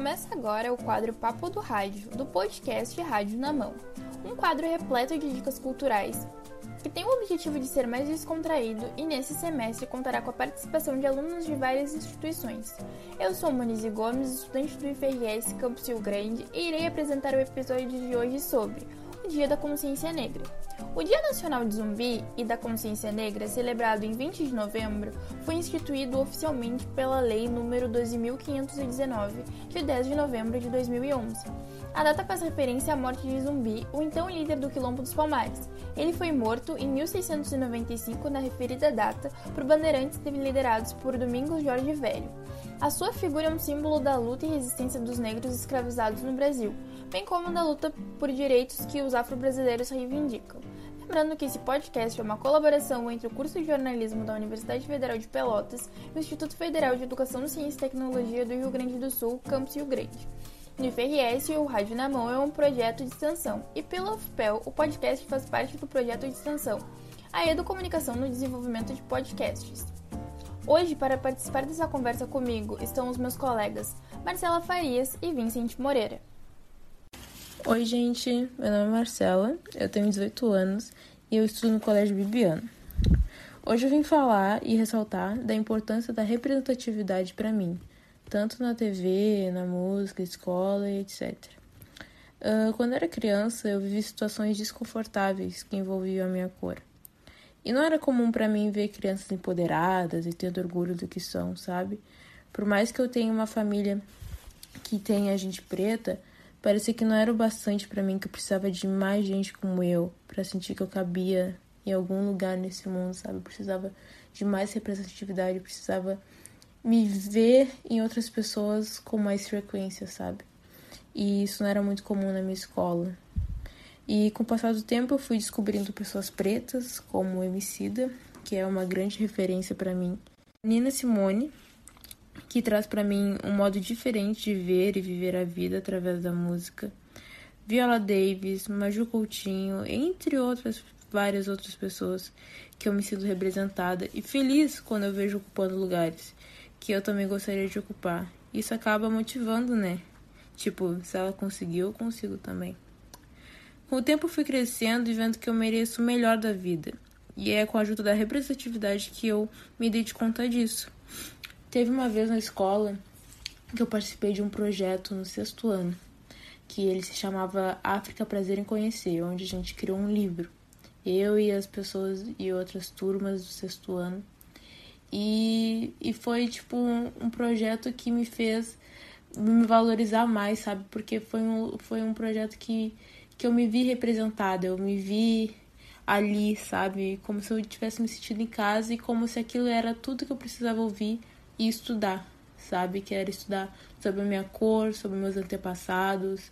Começa agora o quadro Papo do Rádio, do podcast Rádio na Mão. Um quadro repleto de dicas culturais que tem o objetivo de ser mais descontraído e nesse semestre contará com a participação de alunos de várias instituições. Eu sou Monize Gomes, estudante do IFRS Campus Rio Grande e irei apresentar o episódio de hoje sobre Dia da Consciência Negra. O Dia Nacional de Zumbi e da Consciência Negra, celebrado em 20 de novembro, foi instituído oficialmente pela Lei nº 12.519, de 10 de novembro de 2011. A data faz referência à morte de Zumbi, o então líder do Quilombo dos Palmares. Ele foi morto em 1695, na referida data, por bandeirantes liderados por Domingos Jorge Velho. A sua figura é um símbolo da luta e resistência dos negros escravizados no Brasil, bem como da luta por direitos que os afro-brasileiros reivindicam. Lembrando que esse podcast é uma colaboração entre o curso de jornalismo da Universidade Federal de Pelotas e o Instituto Federal de Educação, Ciência e Tecnologia do Rio Grande do Sul, Campus Rio Grande. No IFRS, o Rádio na Mão é um projeto de extensão, e pela UFPEL, o podcast faz parte do projeto de extensão, a Educomunicação no Desenvolvimento de Podcasts. Hoje, para participar dessa conversa comigo, estão os meus colegas Marcela Farias e Vincent Moreira. Oi, gente. Meu nome é Marcela, eu tenho 18 anos e eu estudo no Colégio Bibiano. Hoje eu vim falar e ressaltar da importância da representatividade para mim, tanto na TV, na música, escola e etc. Uh, quando eu era criança, eu vivi situações desconfortáveis que envolviam a minha cor. E não era comum para mim ver crianças empoderadas e tendo orgulho do que são, sabe? Por mais que eu tenha uma família que tenha gente preta, Parecia que não era o bastante para mim, que eu precisava de mais gente como eu, para sentir que eu cabia em algum lugar nesse mundo, sabe? Eu precisava de mais representatividade, eu precisava me ver em outras pessoas com mais frequência, sabe? E isso não era muito comum na minha escola. E com o passar do tempo eu fui descobrindo pessoas pretas, como Emicida, que é uma grande referência para mim. Nina Simone, que traz para mim um modo diferente de ver e viver a vida através da música. Viola Davis, Maju Coutinho, entre outras várias outras pessoas que eu me sinto representada e feliz quando eu vejo ocupando lugares que eu também gostaria de ocupar. Isso acaba motivando, né? Tipo, se ela conseguiu, eu consigo também. Com o tempo fui crescendo e vendo que eu mereço o melhor da vida. E é com a ajuda da representatividade que eu me dei de conta disso. Teve uma vez na escola que eu participei de um projeto no sexto ano, que ele se chamava África Prazer em Conhecer, onde a gente criou um livro. Eu e as pessoas e outras turmas do sexto ano. E, e foi tipo um, um projeto que me fez me valorizar mais, sabe? Porque foi um, foi um projeto que, que eu me vi representada, eu me vi ali, sabe? Como se eu tivesse me sentido em casa e como se aquilo era tudo que eu precisava ouvir e estudar, sabe? Que era estudar sobre a minha cor, sobre meus antepassados.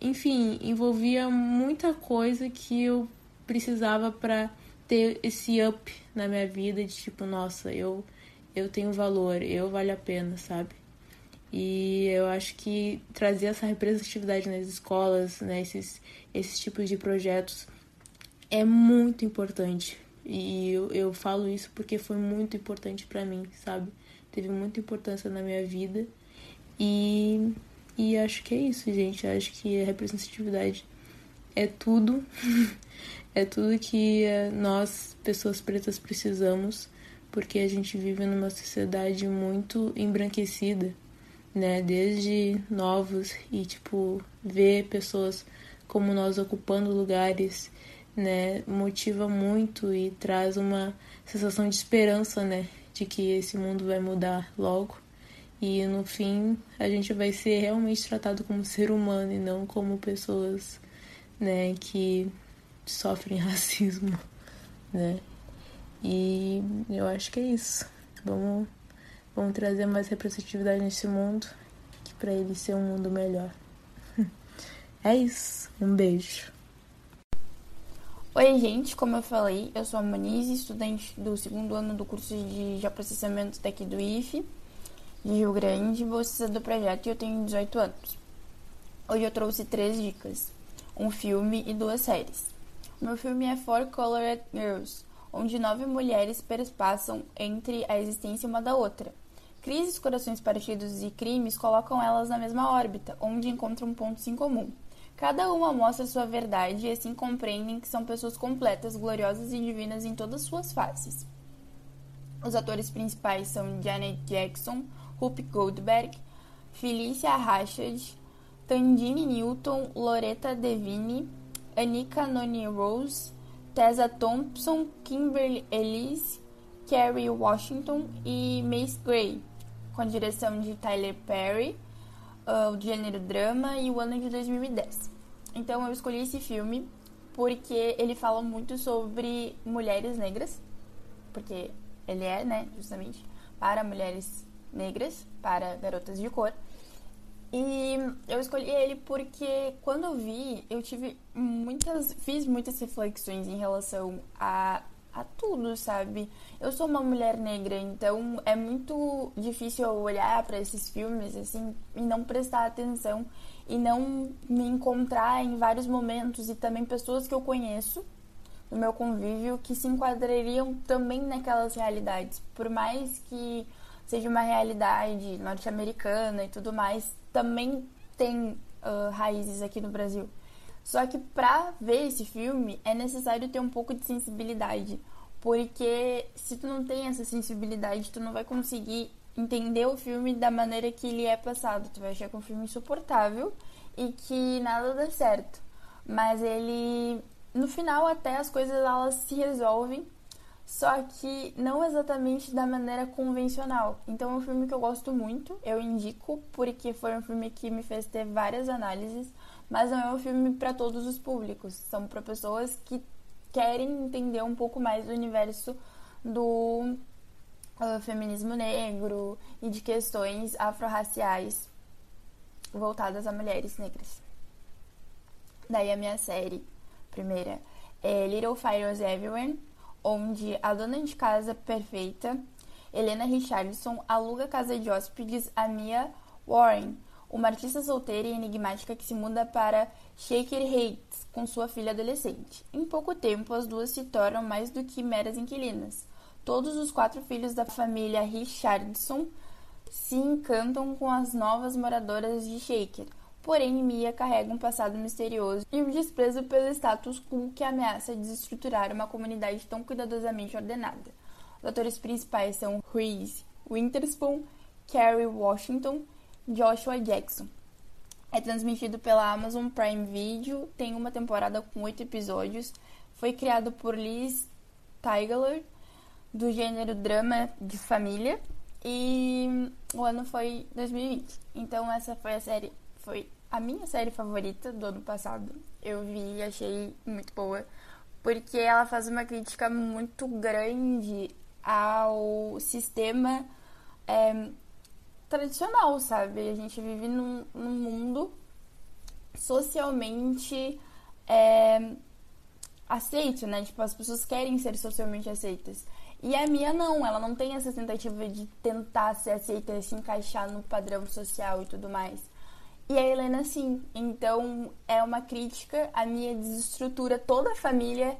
Enfim, envolvia muita coisa que eu precisava para ter esse up na minha vida de tipo, nossa, eu eu tenho valor, eu vale a pena, sabe? E eu acho que trazer essa representatividade nas escolas, né, esses, esses tipos de projetos é muito importante. E eu, eu falo isso porque foi muito importante para mim, sabe? Teve muita importância na minha vida. E, e acho que é isso, gente. Acho que a representatividade é tudo. é tudo que eh, nós, pessoas pretas, precisamos, porque a gente vive numa sociedade muito embranquecida, né? Desde novos e, tipo, ver pessoas como nós ocupando lugares, né? Motiva muito e traz uma sensação de esperança, né? De que esse mundo vai mudar logo e no fim a gente vai ser realmente tratado como ser humano e não como pessoas, né, que sofrem racismo, né? E eu acho que é isso. Vamos vamos trazer mais representatividade nesse mundo, que para ele ser um mundo melhor. é isso. Um beijo. Oi, gente, como eu falei, eu sou a Monize, estudante do segundo ano do curso de geoprocessamento daqui do IFE, de Rio Grande, bolsista do projeto e eu tenho 18 anos. Hoje eu trouxe três dicas, um filme e duas séries. O meu filme é Four Colored Girls, onde nove mulheres perspassam entre a existência uma da outra, Crises, Corações Partidos e Crimes colocam elas na mesma órbita, onde encontram pontos em comum. Cada uma mostra sua verdade e assim compreendem que são pessoas completas, gloriosas e divinas em todas suas faces. Os atores principais são Janet Jackson, Whoopi Goldberg, Felicia Rashad, Tandine Newton, Loretta Devine, Anika Noni Rose, Tessa Thompson, Kimberly Elise, Kerry Washington e Mace Gray, com a direção de Tyler Perry, uh, o gênero drama e o ano de 2010. Então eu escolhi esse filme porque ele fala muito sobre mulheres negras, porque ele é, né, justamente para mulheres negras, para garotas de cor. E eu escolhi ele porque quando eu vi, eu tive muitas, fiz muitas reflexões em relação a, a tudo, sabe? Eu sou uma mulher negra, então é muito difícil eu olhar para esses filmes assim e não prestar atenção e não me encontrar em vários momentos e também pessoas que eu conheço no meu convívio que se enquadrariam também naquelas realidades, por mais que seja uma realidade norte-americana e tudo mais, também tem uh, raízes aqui no Brasil. Só que para ver esse filme é necessário ter um pouco de sensibilidade, porque se tu não tem essa sensibilidade, tu não vai conseguir entender o filme da maneira que ele é passado. Tu vai achar que é um filme insuportável e que nada dá certo. Mas ele, no final até as coisas elas se resolvem só que não exatamente da maneira convencional. Então é um filme que eu gosto muito, eu indico, porque foi um filme que me fez ter várias análises, mas não é um filme para todos os públicos, são para pessoas que querem entender um pouco mais do universo do uh, feminismo negro e de questões afro-raciais voltadas a mulheres negras. Daí a minha série primeira é Little Fires Everywhere onde a dona de casa perfeita, Helena Richardson, aluga casa de hóspedes a Mia Warren, uma artista solteira e enigmática que se muda para Shaker Heights com sua filha adolescente. Em pouco tempo, as duas se tornam mais do que meras inquilinas. Todos os quatro filhos da família Richardson se encantam com as novas moradoras de Shaker, Porém, Mia carrega um passado misterioso e um desprezo pelo status quo que ameaça desestruturar uma comunidade tão cuidadosamente ordenada. Os atores principais são Reese Witherspoon, Kerry Washington Joshua Jackson. É transmitido pela Amazon Prime Video, tem uma temporada com oito episódios, foi criado por Liz Teigler, do gênero drama de família, e o ano foi 2020. Então essa foi a série foi a minha série favorita do ano passado. Eu vi e achei muito boa, porque ela faz uma crítica muito grande ao sistema é, tradicional, sabe? A gente vive num, num mundo socialmente é, aceito, né? Tipo, as pessoas querem ser socialmente aceitas. E a minha não, ela não tem essa tentativa de tentar ser aceita, se encaixar no padrão social e tudo mais. E a Helena sim. Então é uma crítica à minha desestrutura toda a família.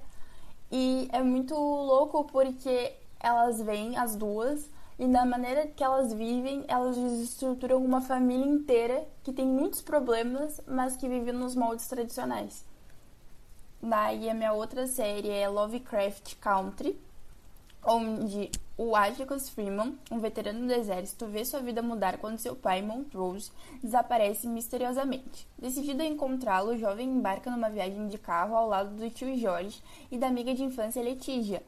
E é muito louco porque elas vêm, as duas, e na maneira que elas vivem, elas desestruturam uma família inteira que tem muitos problemas, mas que vive nos moldes tradicionais. Daí a minha outra série é Lovecraft Country, onde o Atticus Freeman, um veterano do exército, vê sua vida mudar quando seu pai, Montrose, desaparece misteriosamente. Decidido a encontrá-lo, o jovem embarca numa viagem de carro ao lado do tio Jorge e da amiga de infância Letícia,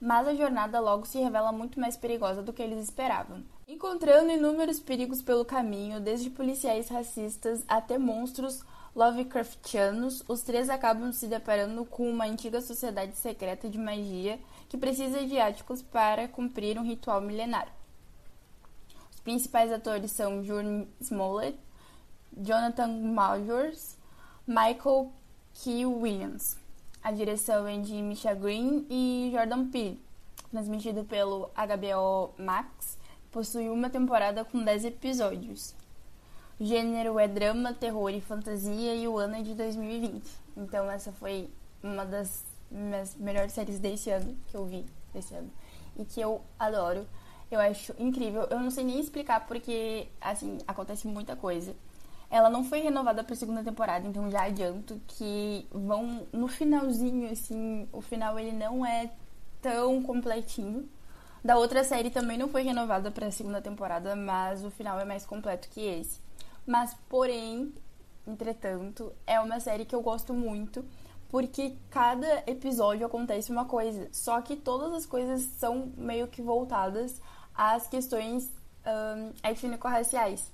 mas a jornada logo se revela muito mais perigosa do que eles esperavam. Encontrando inúmeros perigos pelo caminho, desde policiais racistas até monstros Lovecraftianos, os três acabam se deparando com uma antiga sociedade secreta de magia que precisa de áticos para cumprir um ritual milenar. Os principais atores são Jordan Smollett, Jonathan Majors, Michael K. Williams. A direção é de Misha Green e Jordan Peele, transmitido pelo HBO Max, possui uma temporada com 10 episódios. O gênero é drama, terror e fantasia e o ano é de 2020. Então essa foi uma das minhas melhores séries desse ano, que eu vi desse ano, e que eu adoro. Eu acho incrível. Eu não sei nem explicar porque, assim, acontece muita coisa. Ela não foi renovada para a segunda temporada, então já adianto que vão no finalzinho, assim, o final ele não é tão completinho. Da outra série também não foi renovada para a segunda temporada, mas o final é mais completo que esse. Mas, porém, entretanto, é uma série que eu gosto muito porque cada episódio acontece uma coisa, só que todas as coisas são meio que voltadas às questões um, étnico-raciais.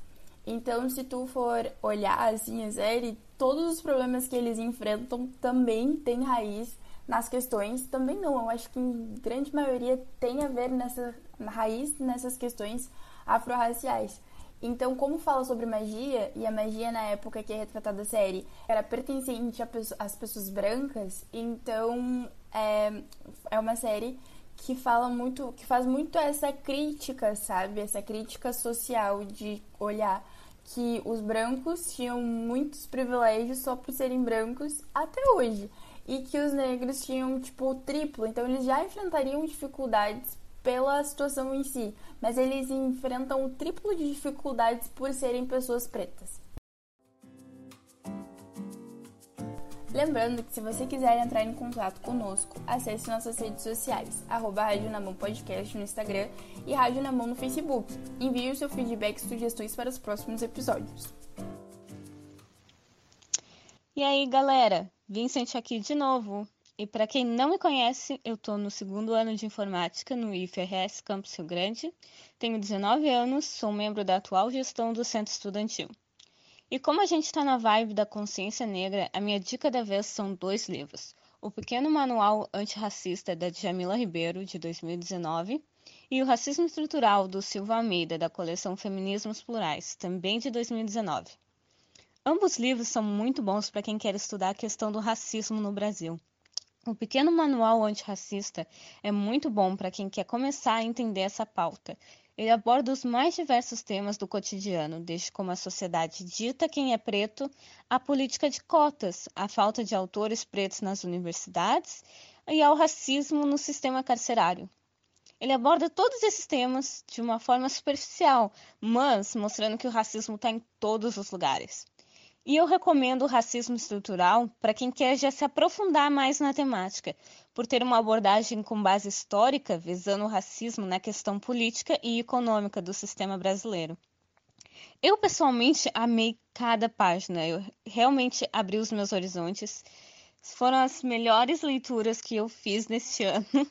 Então, se tu for olhar assim a série, todos os problemas que eles enfrentam também têm raiz nas questões, também não, eu acho que em grande maioria tem a ver nessa raiz nessas questões afro-raciais. Então, como fala sobre magia, e a magia na época que é retratada a série era pertencente às pessoas brancas, então é, é uma série que fala muito, que faz muito essa crítica, sabe? Essa crítica social de olhar que os brancos tinham muitos privilégios só por serem brancos até hoje. E que os negros tinham, tipo, o triplo. Então, eles já enfrentariam dificuldades pela situação em si, mas eles enfrentam o triplo de dificuldades por serem pessoas pretas. Lembrando que se você quiser entrar em contato conosco, acesse nossas redes sociais, arroba Rádio Namão Podcast no Instagram e Rádio Namão no Facebook. Envie o seu feedback e sugestões para os próximos episódios. E aí, galera? Vincent aqui de novo. E para quem não me conhece, eu estou no segundo ano de informática no IFRS Campus Rio Grande. Tenho 19 anos, sou membro da atual gestão do Centro Estudantil. E como a gente está na vibe da consciência negra, a minha dica da vez são dois livros. O Pequeno Manual Antirracista, da Djamila Ribeiro, de 2019, e O Racismo Estrutural, do Silva Almeida, da coleção Feminismos Plurais, também de 2019. Ambos livros são muito bons para quem quer estudar a questão do racismo no Brasil. O pequeno manual antirracista é muito bom para quem quer começar a entender essa pauta. Ele aborda os mais diversos temas do cotidiano, desde como a sociedade dita quem é preto, a política de cotas, a falta de autores pretos nas universidades e ao racismo no sistema carcerário. Ele aborda todos esses temas de uma forma superficial, mas mostrando que o racismo está em todos os lugares. E eu recomendo o racismo estrutural para quem quer já se aprofundar mais na temática, por ter uma abordagem com base histórica visando o racismo na questão política e econômica do sistema brasileiro. Eu pessoalmente amei cada página, eu realmente abri os meus horizontes. Foram as melhores leituras que eu fiz neste ano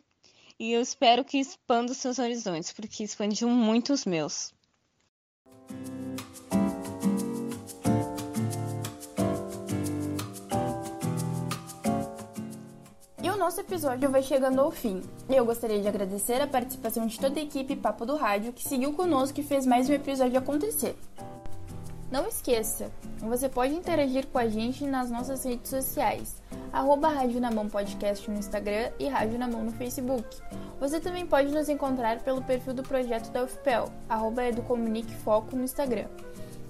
e eu espero que expanda os seus horizontes, porque expandiu muito os meus. Nosso episódio vai chegando ao fim. Eu gostaria de agradecer a participação de toda a equipe Papo do Rádio que seguiu conosco e fez mais um episódio acontecer. Não esqueça, você pode interagir com a gente nas nossas redes sociais, arroba Rádio na Mão Podcast no Instagram e Rádio na Mão no Facebook. Você também pode nos encontrar pelo perfil do projeto da UFPEL, arroba Foco no Instagram.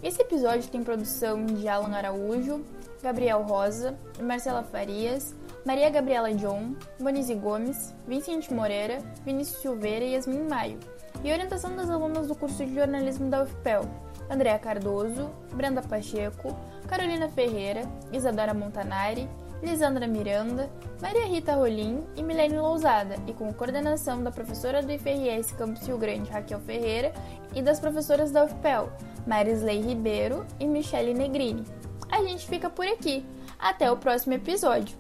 Esse episódio tem produção de Alan Araújo, Gabriel Rosa, Marcela Farias, Maria Gabriela John, Bonise Gomes, Vicente Moreira, Vinícius Silveira e Yasmin Maio, e orientação das alunas do curso de jornalismo da UFPEL, Andréa Cardoso, Brenda Pacheco, Carolina Ferreira, Isadora Montanari, Lisandra Miranda, Maria Rita Rolim e Milene Lousada, e com coordenação da professora do IFRS Campus Rio Grande, Raquel Ferreira, e das professoras da UFPEL, Marisley Ribeiro e Michele Negrini. A gente fica por aqui. Até o próximo episódio!